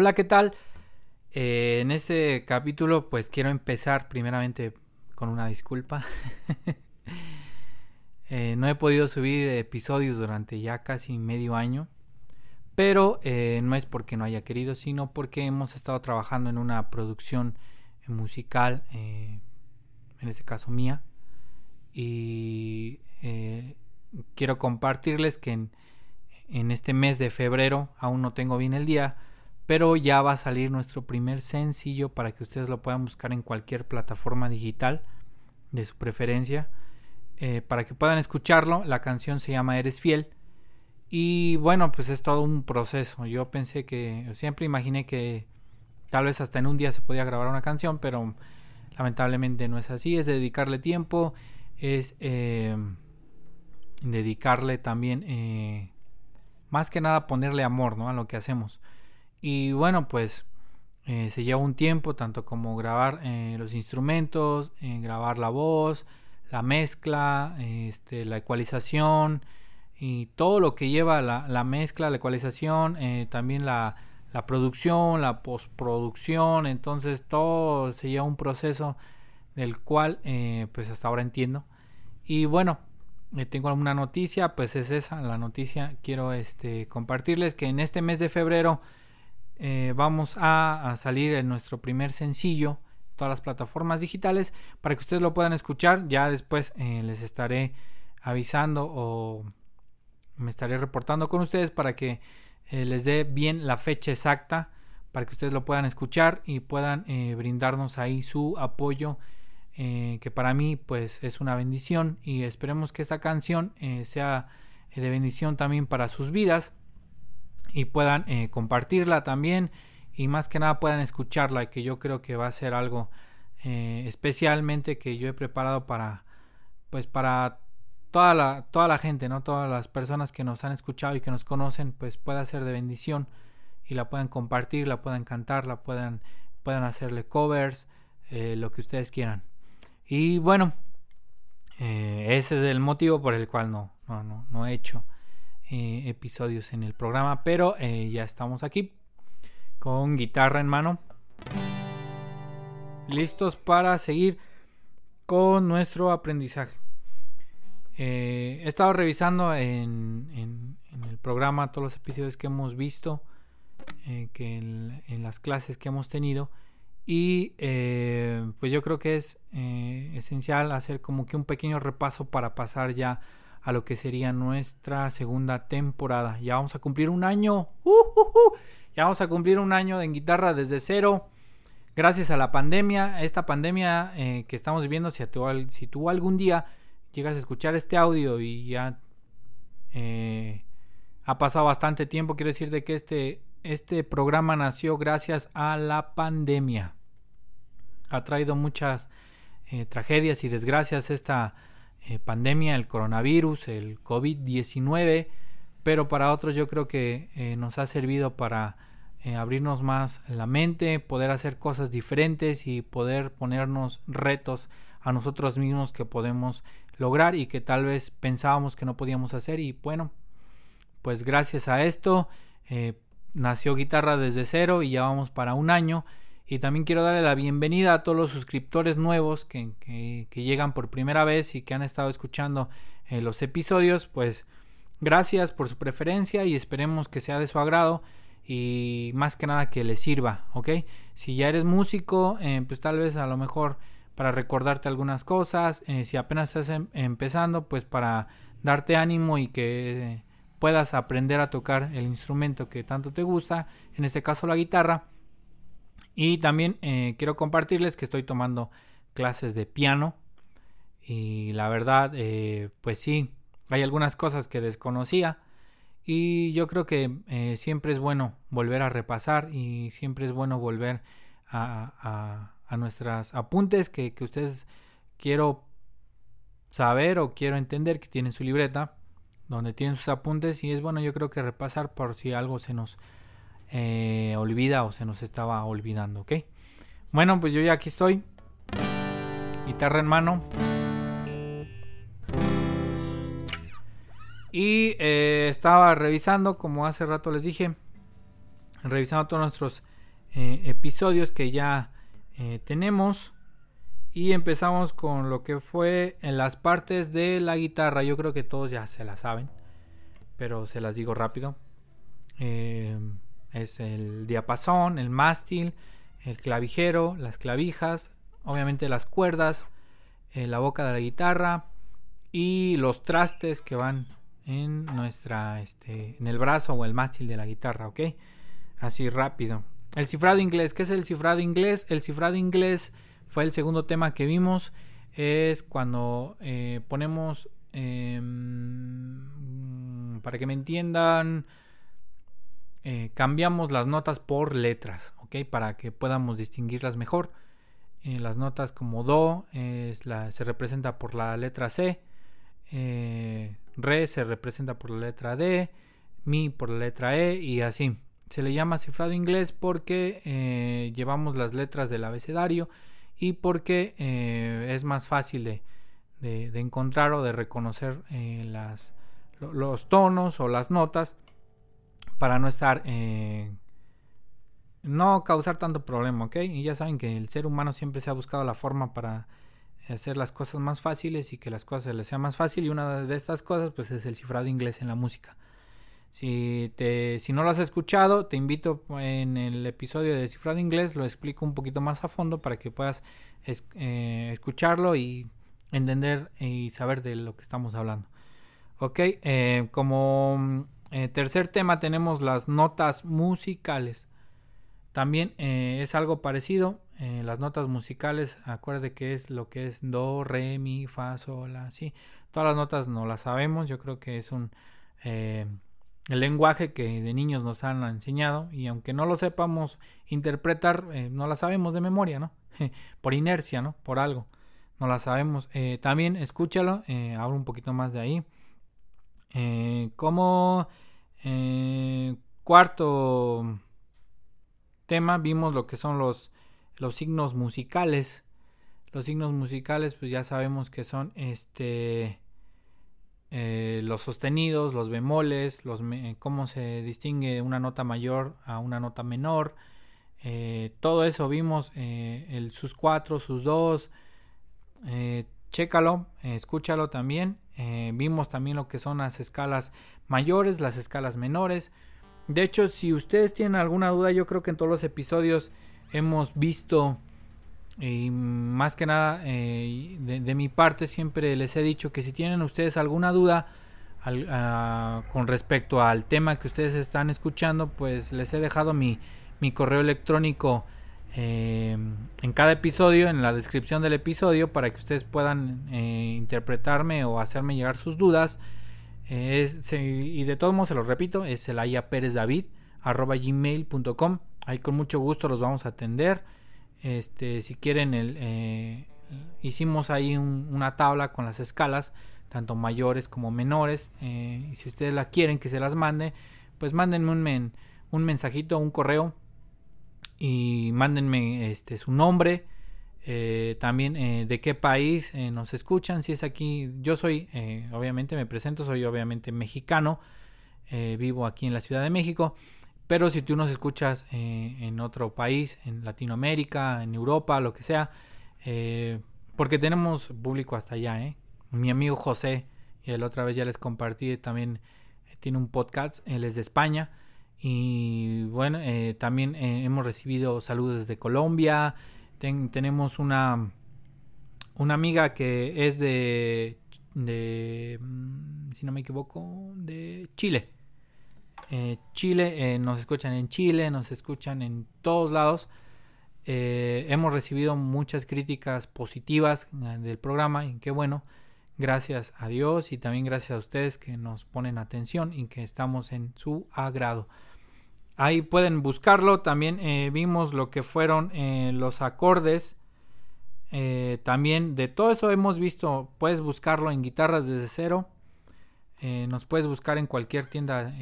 Hola, ¿qué tal? Eh, en este capítulo pues quiero empezar primeramente con una disculpa. Eh, no he podido subir episodios durante ya casi medio año. Pero eh, no es porque no haya querido, sino porque hemos estado trabajando en una producción musical, en este caso mía. Y quiero compartirles que en, en este mes de febrero, aún no tengo bien el día, pero ya va a salir nuestro primer sencillo para que ustedes lo puedan buscar en cualquier plataforma digital de su preferencia. Eh, para que puedan escucharlo, la canción se llama Eres Fiel. Y bueno, pues es todo un proceso. Yo pensé que, siempre imaginé que tal vez hasta en un día se podía grabar una canción, pero lamentablemente no es así. Es dedicarle tiempo, es eh, dedicarle también, eh, más que nada ponerle amor ¿no? a lo que hacemos. Y bueno, pues eh, se lleva un tiempo, tanto como grabar eh, los instrumentos, eh, grabar la voz, la mezcla, este, la ecualización y todo lo que lleva la, mezcla, la ecualización, también la, la, producción, la postproducción. Entonces todo se lleva un proceso del cual pues hasta ahora entiendo. Y bueno, tengo alguna noticia, pues es esa la noticia. Quiero este, compartirles que en este mes de febrero eh, vamos a, salir en nuestro primer sencillo todas las plataformas digitales para que ustedes lo puedan escuchar. Ya después eh, les estaré avisando o me estaré reportando con ustedes para que eh, les dé bien la fecha exacta para que ustedes lo puedan escuchar y puedan brindarnos ahí su apoyo que para mí pues es una bendición. Y esperemos que esta canción sea de bendición también para sus vidas y puedan eh, compartirla también y más que nada puedan escucharla que yo creo que va a ser algo eh, especialmente que yo he preparado para pues para toda la toda la gente no todas las personas que nos han escuchado y que nos conocen pues pueda ser de bendición y la puedan compartir la puedan cantar la puedan hacerle covers eh, lo que ustedes quieran. Y bueno ese es el motivo por el cual no no, no he hecho eh, episodios en el programa, pero eh, ya estamos aquí con guitarra en mano. Listos para seguir con nuestro aprendizaje. Eh, he estado revisando en, el programa todos los episodios que hemos visto, que en, las clases que hemos tenido. Y pues yo creo que es esencial hacer como que un pequeño repaso para pasar ya a lo que sería nuestra segunda temporada. Ya vamos a cumplir un año. Uh, uh, uh. Ya vamos a cumplir un año en guitarra desde cero. Gracias a la pandemia, esta pandemia eh, que estamos viviendo, si tú, si algún día llegas a escuchar este audio y ya eh, ha pasado bastante tiempo, quiero decirte que este, este programa nació gracias a la pandemia. Ha traído muchas eh, tragedias y desgracias esta eh, pandemia, el coronavirus, el COVID-19, pero para otros yo creo que eh, nos ha servido para eh, abrirnos más la mente, poder hacer cosas diferentes y poder ponernos retos a nosotros mismos que podemos lograr y que tal vez pensábamos que no podíamos hacer. Y bueno, pues gracias a esto nació guitarra desde cero y ya vamos para un año y también quiero darle la bienvenida a todos los suscriptores nuevos que, llegan por primera vez y que han estado escuchando eh, los episodios. Pues gracias por su preferencia y esperemos que sea de su agrado y más que nada que les sirva, ¿ok? Si ya eres músico, eh, pues tal vez a lo mejor para recordarte algunas cosas. Eh, si apenas estás em, empezando, pues para darte ánimo y que puedas aprender a tocar el instrumento que tanto te gusta, en este caso la guitarra y también eh, quiero compartirles que estoy tomando clases de piano. Y la verdad, eh, pues sí, hay algunas cosas que desconocía. Y yo creo que eh, siempre es bueno volver a repasar y siempre es bueno volver a, a, nuestras apuntes que, que, ustedes quiero saber o quiero entender que tienen su libreta donde tienen sus apuntes y es bueno yo creo que repasar por si algo se nos eh, olvida o se nos estaba olvidando, ¿ok? Bueno, pues yo ya aquí estoy. Guitarra en mano. Y eh, estaba revisando, como hace rato les dije, revisando todos nuestros episodios que ya tenemos. Y empezamos con lo que fue en las partes de la guitarra. Yo creo que todos ya se la saben, pero se las digo rápido. Es el diapasón, el mástil, el clavijero, las clavijas, obviamente las cuerdas, la boca de la guitarra y los trastes que van en nuestra este en el brazo o el mástil de la guitarra, ¿ok? Así rápido. El cifrado inglés, ¿qué es el cifrado inglés? El cifrado inglés fue el segundo tema que vimos. Es cuando eh, ponemos, em, para que me entiendan, eh, cambiamos las notas por letras, ¿ok? Para que podamos distinguirlas mejor. Eh, las notas como Do se representa por la letra C. Re se representa por la letra D, Mi por la letra E y así. Se le llama cifrado inglés porque eh, llevamos las letras del abecedario y porque eh, es más fácil de, encontrar o de reconocer eh, las, los tonos o las notas para no estar no causar tanto problema, ¿ok? Y ya saben que el ser humano siempre se ha buscado la forma para hacer las cosas más fáciles y que las cosas les sea más fácil y una de estas cosas pues es el cifrado inglés en la música. Si, te, si no lo has escuchado, te invito en el episodio de cifrado inglés, lo explico un poquito más a fondo para que puedas eh, escucharlo y entender y saber de lo que estamos hablando. Ok, eh, como eh, tercer tema tenemos las notas musicales. También es algo parecido, eh, las notas musicales, acuerde que es lo que es do, re, mi, fa, sol, la, sí. Todas las notas no las sabemos, yo creo que es un eh, el lenguaje que de niños nos han enseñado y aunque no lo sepamos interpretar, eh, no la sabemos de memoria, ¿no? por inercia, ¿no? Por algo, no la sabemos. también escúchalo, hablo un poquito más de ahí. Como cuarto tema vimos lo que son los los signos musicales. Los signos musicales, pues ya sabemos que son este eh, los sostenidos, los bemoles, los cómo se distingue una nota mayor a una nota menor. Eh, todo eso vimos, eh, el sus cuatro, sus dos. chécalo, escúchalo también. Vimos también lo que son las escalas mayores, las escalas menores. De hecho, si ustedes tienen alguna duda, yo creo que en todos los episodios hemos visto y más que nada eh, de, mi parte siempre les he dicho que si tienen ustedes alguna duda ah, con respecto al tema que ustedes están escuchando pues les he dejado mi correo electrónico eh, en cada episodio en la descripción del episodio para que ustedes puedan eh, interpretarme o hacerme llegar sus dudas y de todos modos se los repito es el gmail.com Ahí con mucho gusto los vamos a atender. Este, si quieren, el, eh, hicimos ahí una tabla con las escalas, tanto mayores como menores. Eh, y si ustedes la quieren que se las mande, pues mándenme un, un mensajito, un correo y mándenme este, su nombre. Eh, también de qué país nos escuchan. Si es aquí, yo soy, obviamente me presento, soy obviamente mexicano. vivo aquí en la Ciudad de México. Pero si tú nos escuchas eh, en otro país, en Latinoamérica, en Europa, lo que sea, eh, porque tenemos público hasta allá, ¿eh? Mi amigo José, y la otra vez ya les compartí, también tiene un podcast, él es de España. Y bueno, también hemos recibido saludos desde Colombia. tenemos una, una amiga que es de, de, mm, si no me equivoco, de Chile. Eh, Chile, eh, nos escuchan en Chile, nos escuchan en todos lados. Eh, hemos recibido muchas críticas positivas del programa y qué bueno, gracias a Dios y también gracias a ustedes que nos ponen atención y que estamos en su agrado. Ahí pueden buscarlo, también vimos lo que fueron los acordes. también de todo eso hemos visto, puedes buscarlo en guitarras desde cero. nos puedes buscar en cualquier tienda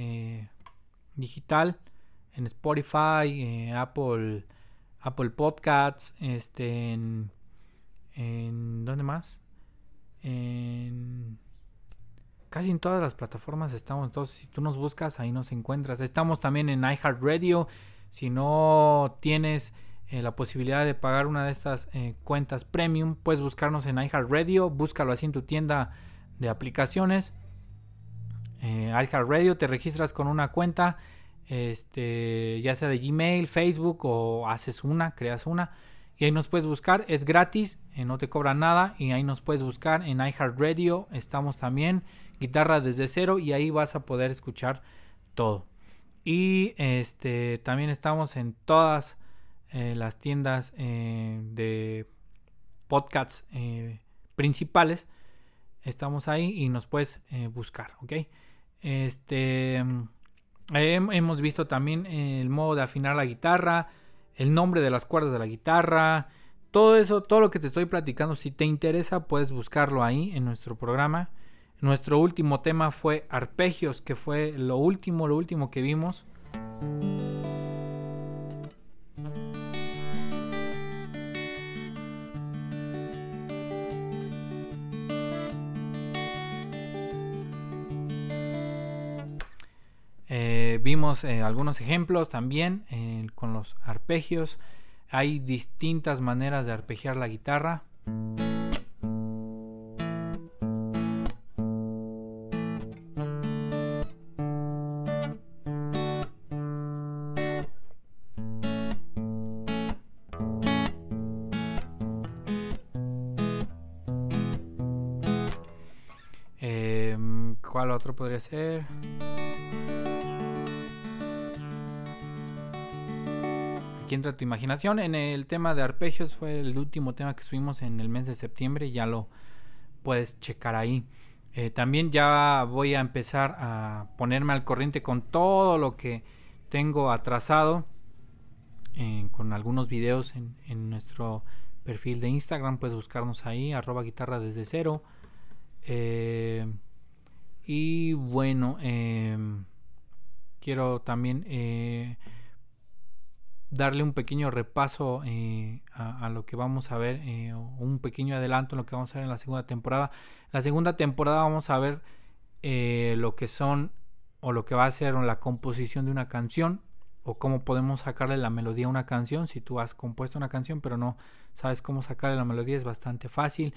digital en Spotify, eh, Apple, Apple Podcasts, este, en, en ¿dónde más? En casi en todas las plataformas estamos. Entonces, si tú nos buscas, ahí nos encuentras. Estamos también en iHeartRadio. Si no tienes eh, la posibilidad de pagar una de estas eh, cuentas premium, puedes buscarnos en iHeartRadio, búscalo así en tu tienda de aplicaciones. Eh, iHeartRadio, te registras con una cuenta, este, ya sea de Gmail, Facebook o haces una, creas una. Y ahí nos puedes buscar, es gratis, no te cobra nada. Y ahí nos puedes buscar en iHeartRadio, estamos también, guitarra desde cero, y ahí vas a poder escuchar todo. Y este también estamos en todas eh, las tiendas eh, de podcasts eh, principales. Estamos ahí y nos puedes buscar, ¿ok? Este hemos visto también el modo de afinar la guitarra, el nombre de las cuerdas de la guitarra, todo eso, todo lo que te estoy platicando. Si te interesa, puedes buscarlo ahí en nuestro programa. Nuestro último tema fue arpegios, que fue lo último, lo último que vimos. Eh, vimos eh, algunos ejemplos también eh, con los arpegios. Hay distintas maneras de arpegiar la guitarra. ¿Cuál otro podría ser? Aquí entra tu imaginación. En el tema de arpegios fue el último tema que subimos en el mes de septiembre. Ya lo puedes checar ahí. Eh, también ya voy a empezar a ponerme al corriente con todo lo que tengo atrasado. con algunos videos en, nuestro perfil de Instagram. Puedes buscarnos ahí, arroba guitarra desde cero. Eh, y bueno, em, quiero también eh, darle un pequeño repaso eh, a, lo que vamos a ver, eh, un pequeño adelanto en lo que vamos a ver en la segunda temporada. La segunda temporada vamos a ver lo que son o lo que va a ser la composición de una canción o cómo podemos sacarle la melodía a una canción. Si tú has compuesto una canción pero no sabes cómo sacarle la melodía es bastante fácil.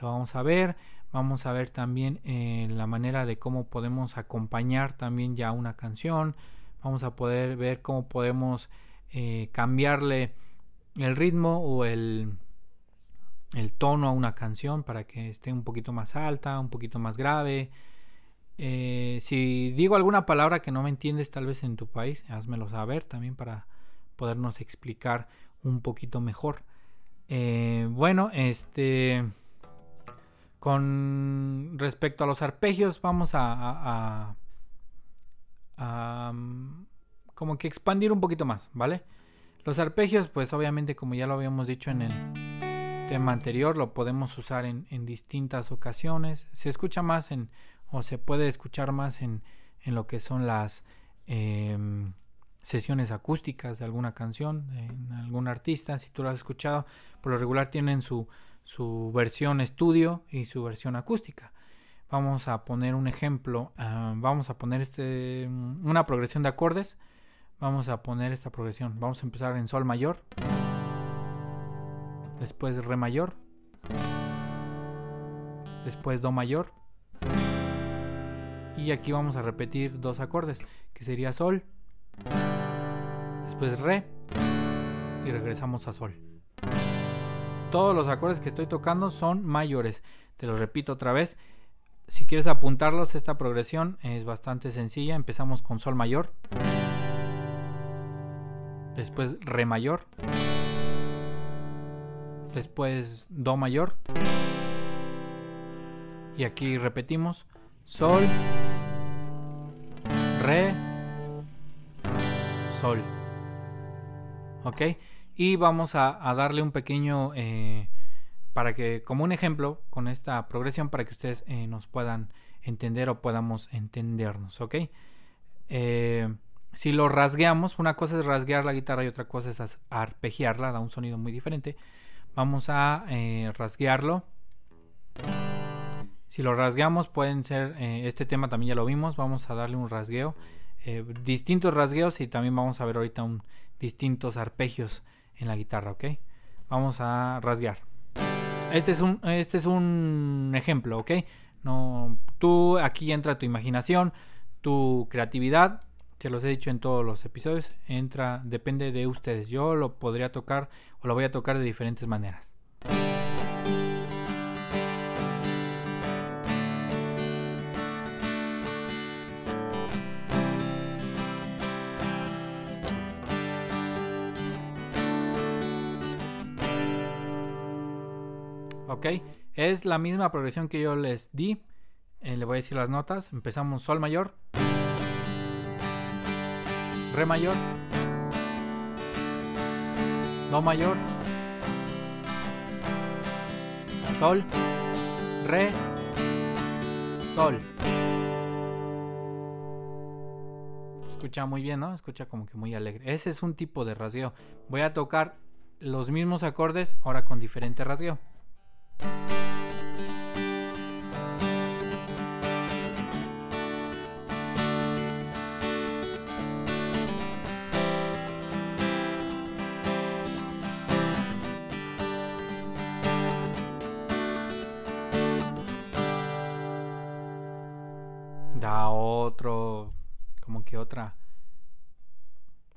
Lo vamos a ver. Vamos a ver también eh, la manera de cómo podemos acompañar también ya una canción. Vamos a poder ver cómo podemos eh, cambiarle el ritmo o el, el tono a una canción para que esté un poquito más alta, un poquito más grave. Eh, si digo alguna palabra que no me entiendes tal vez en tu país, házmelo saber también para podernos explicar un poquito mejor. bueno, este... Con respecto a los arpegios, vamos a, mm, como que expandir un poquito más, ¿vale? Los arpegios, pues obviamente como ya lo habíamos dicho en el tema anterior, lo podemos usar en, distintas ocasiones. Se escucha más en, o se puede escuchar más en, en lo que son las em, sesiones acústicas de alguna canción, en algún artista. Si tú lo has escuchado, por lo regular tienen su, su versión estudio y su versión acústica. Vamos a poner un ejemplo, ah, vamos a poner este, una progresión de acordes. Vamos a poner esta progresión. Vamos a empezar en sol mayor, después re mayor, después do mayor. Y aquí vamos a repetir dos acordes, que sería sol, después re y regresamos a sol todos los acordes que estoy tocando son mayores. Te los repito otra vez. Si quieres apuntarlos, esta progresión es bastante sencilla. Empezamos con Sol mayor. Después Re mayor. Después Do mayor. Y aquí repetimos. Sol. Re. Sol. ¿Ok? Y vamos a, darle un pequeño eh, para que como un ejemplo con esta progresión para que ustedes eh, nos puedan entender o podamos entendernos ok eh, si lo rasgueamos una cosa es rasguear la guitarra y otra cosa es arpegiarla da un sonido muy diferente. Vamos a rasguearlo. Si lo rasgueamos pueden ser este tema también ya lo vimos vamos a darle un rasgueo distintos rasgueos y también vamos a ver ahorita un, distintos arpegios en la guitarra, ¿ok? Vamos a rasguear. Este es un, este es un ejemplo, ¿ok? No, tú aquí entra tu imaginación, tu creatividad. Se los he dicho en todos los episodios. Entra, depende de ustedes. Yo lo podría tocar o lo voy a tocar de diferentes maneras. Ok, es la misma progresión que yo les di. Eh, le voy a decir las notas. Empezamos Sol mayor, Re mayor, Do mayor, Sol, Re, Sol. Escucha muy bien, ¿no? Escucha como que muy alegre. Ese es un tipo de rasgueo. Voy a tocar los mismos acordes ahora con diferente rasgueo. Da otro, como que otra,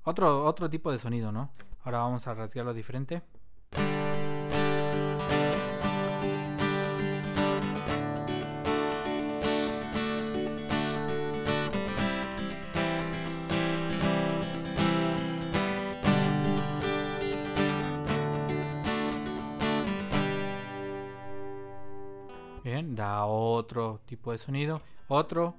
otro, otro tipo de sonido, ¿no? Ahora vamos a rasgarlo diferente. Tipo de sonido. Otro.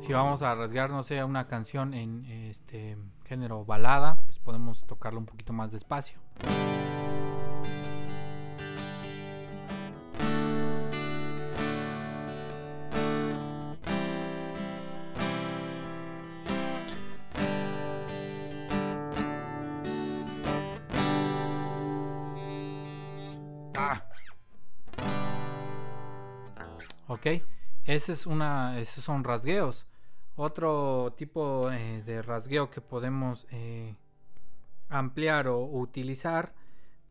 Si vamos a rasgar, no sé, una canción en este género balada, pues podemos tocarlo un poquito más despacio. Es esos son rasgueos. Otro tipo eh, de rasgueo que podemos eh, ampliar o utilizar,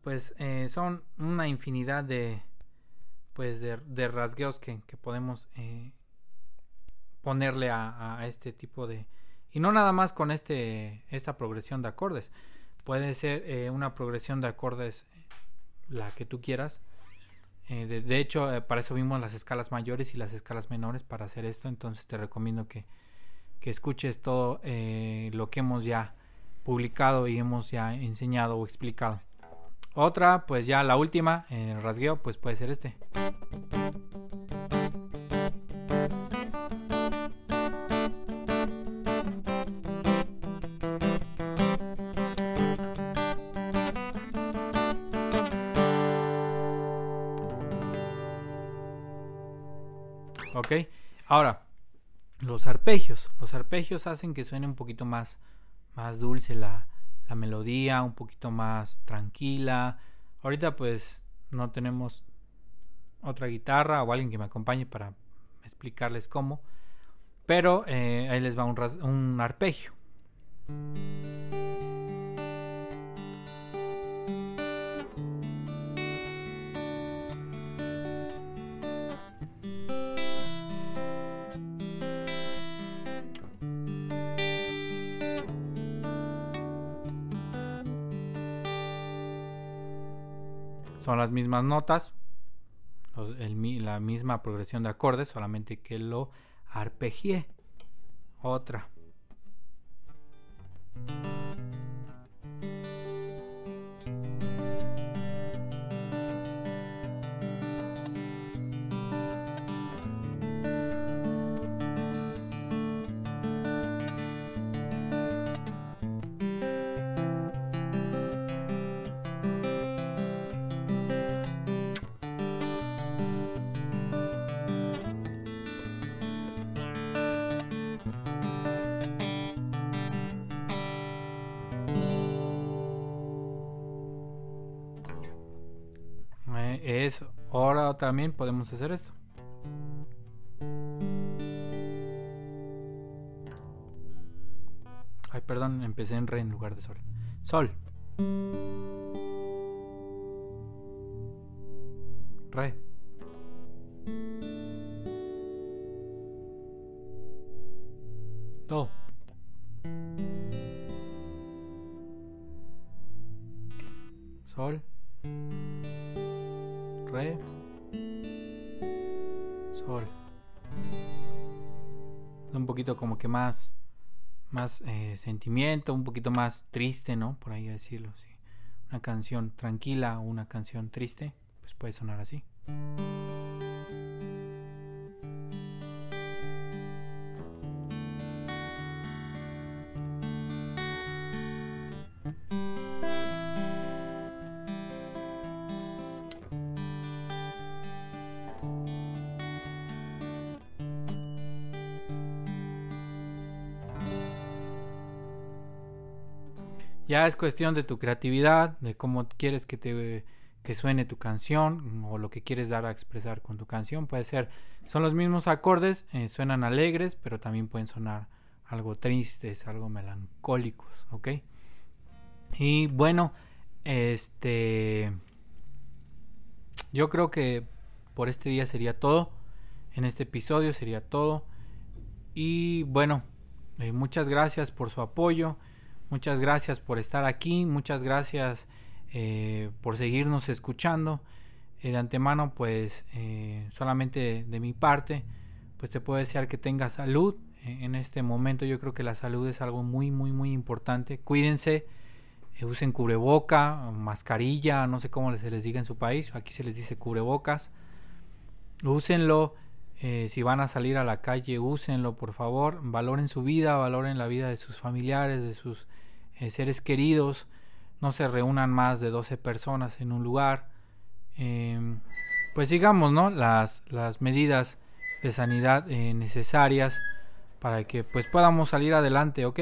pues eh, son una infinidad de, pues de, rasgueos que, que podemos ponerle a, a, este tipo de y no nada más con este esta progresión de acordes puede ser una progresión de acordes la que tú quieras eh, de, hecho, eh, para eso vimos las escalas mayores y las escalas menores para hacer esto. Entonces te recomiendo que, que escuches todo eh, lo que hemos ya publicado y hemos ya enseñado o explicado. Otra, pues ya la última, el rasgueo, pues puede ser este. Ahora, los arpegios. Los arpegios hacen que suene un poquito más, más dulce la, la melodía, un poquito más tranquila. Ahorita pues no tenemos otra guitarra o alguien que me acompañe para explicarles cómo. Pero eh, ahí les va un, un arpegio. Son las mismas notas, la misma progresión de acordes, solamente que lo arpegié. Otra. Eso. Ahora también podemos hacer esto. Ay, perdón, empecé en re en lugar de sol. Sol. Re. Do. Sol. Re. Sol. Un poquito como que más más eh, sentimiento, un poquito más triste, ¿no? Por ahí decirlo, sí. Una canción tranquila o una canción triste, pues puede sonar así. Ya es cuestión de tu creatividad, de cómo quieres que te que suene tu canción o lo que quieres dar a expresar con tu canción. Puede ser, son los mismos acordes, eh, suenan alegres, pero también pueden sonar algo tristes, algo melancólicos, ¿ok? Y bueno, este, yo creo que por este día sería todo. En este episodio sería todo. Y bueno, eh, muchas gracias por su apoyo. Muchas gracias por estar aquí, muchas gracias eh, por seguirnos escuchando. Eh, de antemano, pues eh, solamente de mi parte, pues te puedo desear que tengas salud. en este momento yo creo que la salud es algo muy, muy, muy importante. Cuídense, usen cubreboca, mascarilla, no sé cómo se les diga en su país, aquí se les dice cubrebocas. Úsenlo. Si van a salir a la calle, úsenlo, por favor. Valoren su vida, valoren la vida de sus familiares, de sus eh, seres queridos, no se reúnan más de 12 personas en un lugar. Em, pues sigamos, ¿no? Las, las medidas de sanidad eh, necesarias para que pues podamos salir adelante, ¿ok?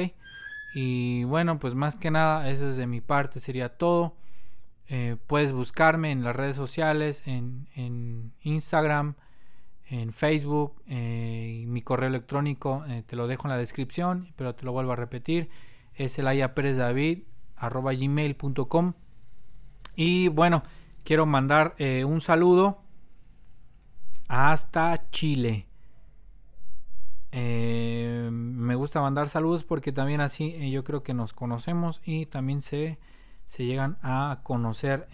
Y bueno, pues más que nada, eso es de mi parte, sería todo. Eh, puedes buscarme en las redes sociales, en, en Instagram, en Facebook, mi correo electrónico te lo dejo en la descripción, pero te lo vuelvo a repetir. Es el gmail.com y bueno quiero mandar eh, un saludo hasta Chile. Eh, me gusta mandar saludos porque también así eh, yo creo que nos conocemos y también se, se llegan a conocer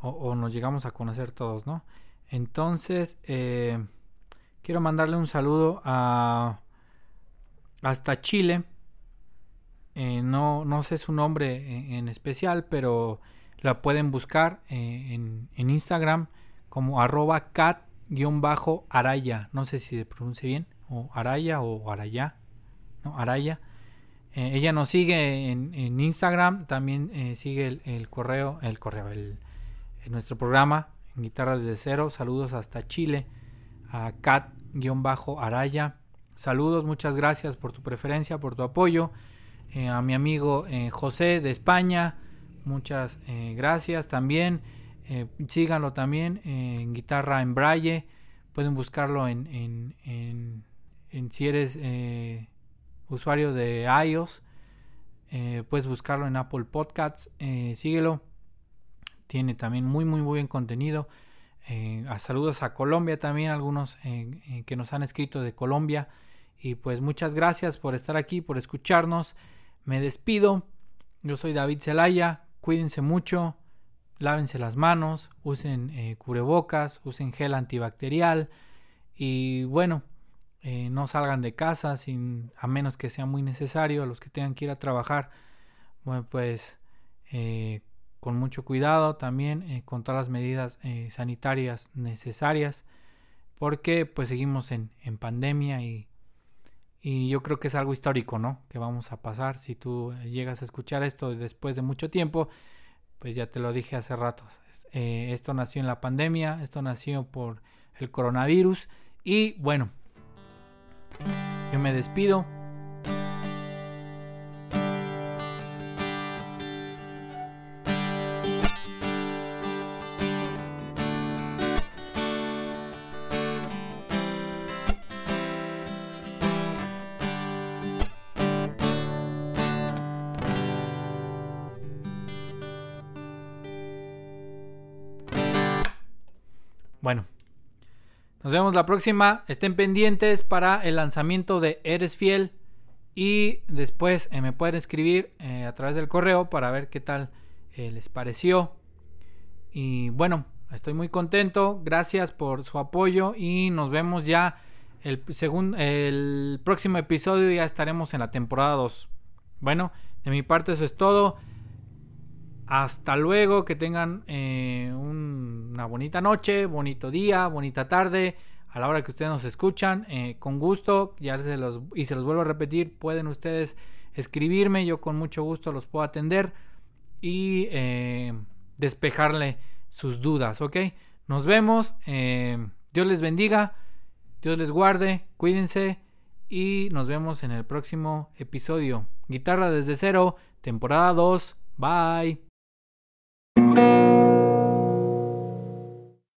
o, nos llegamos a conocer todos no entonces quiero mandarle un saludo a hasta Chile eh, no, no sé su nombre en, especial, pero la pueden buscar eh, en, Instagram como arroba cat-araya. No sé si se pronuncia bien, o araya o araya. No, araya. Eh, ella nos sigue en, Instagram, también sigue el, correo, el correo, el, nuestro programa en Guitarra desde cero. Saludos hasta Chile a cat-araya. Saludos, muchas gracias por tu preferencia, por tu apoyo. Eh, a mi amigo eh, José de España, muchas eh, gracias también. síganlo también en guitarra en braille. Pueden buscarlo en, en, en, si eres usuario de iOS. puedes buscarlo en Apple Podcasts. síguelo. Tiene también muy, muy, muy buen contenido. a saludos a Colombia también, algunos que nos han escrito de Colombia. Y pues muchas gracias por estar aquí, por escucharnos. Me despido. Yo soy David Zelaya. Cuídense mucho. Lávense las manos. Usen eh, cubrebocas. Usen gel antibacterial. Y bueno, eh, no salgan de casa sin, a menos que sea muy necesario. A los que tengan que ir a trabajar, bueno, pues eh, con mucho cuidado también, con todas las medidas sanitarias necesarias. Porque pues seguimos en, en pandemia y y yo creo que es algo histórico, ¿no? Que vamos a pasar. Si tú llegas a escuchar esto después de mucho tiempo, pues ya te lo dije hace rato. Eh, esto nació en la pandemia, esto nació por el coronavirus. Y bueno, yo me despido. Nos vemos la próxima. Estén pendientes para el lanzamiento de Eres Fiel. Y después eh, me pueden escribir eh, a través del correo para ver qué tal eh, les pareció. Y bueno, estoy muy contento. Gracias por su apoyo. Y nos vemos ya el, el próximo episodio. Ya estaremos en la temporada 2. Bueno, de mi parte eso es todo. Hasta luego, que tengan una bonita noche, bonito día, bonita tarde a la hora que ustedes nos escuchan. Eh, con gusto, ya se los, y se los vuelvo a repetir, pueden ustedes escribirme, yo con mucho gusto los puedo atender y eh, despejarle sus dudas, ¿ok? Nos vemos, eh, Dios les bendiga, Dios les guarde, cuídense y nos vemos en el próximo episodio. Guitarra desde cero, temporada 2, bye.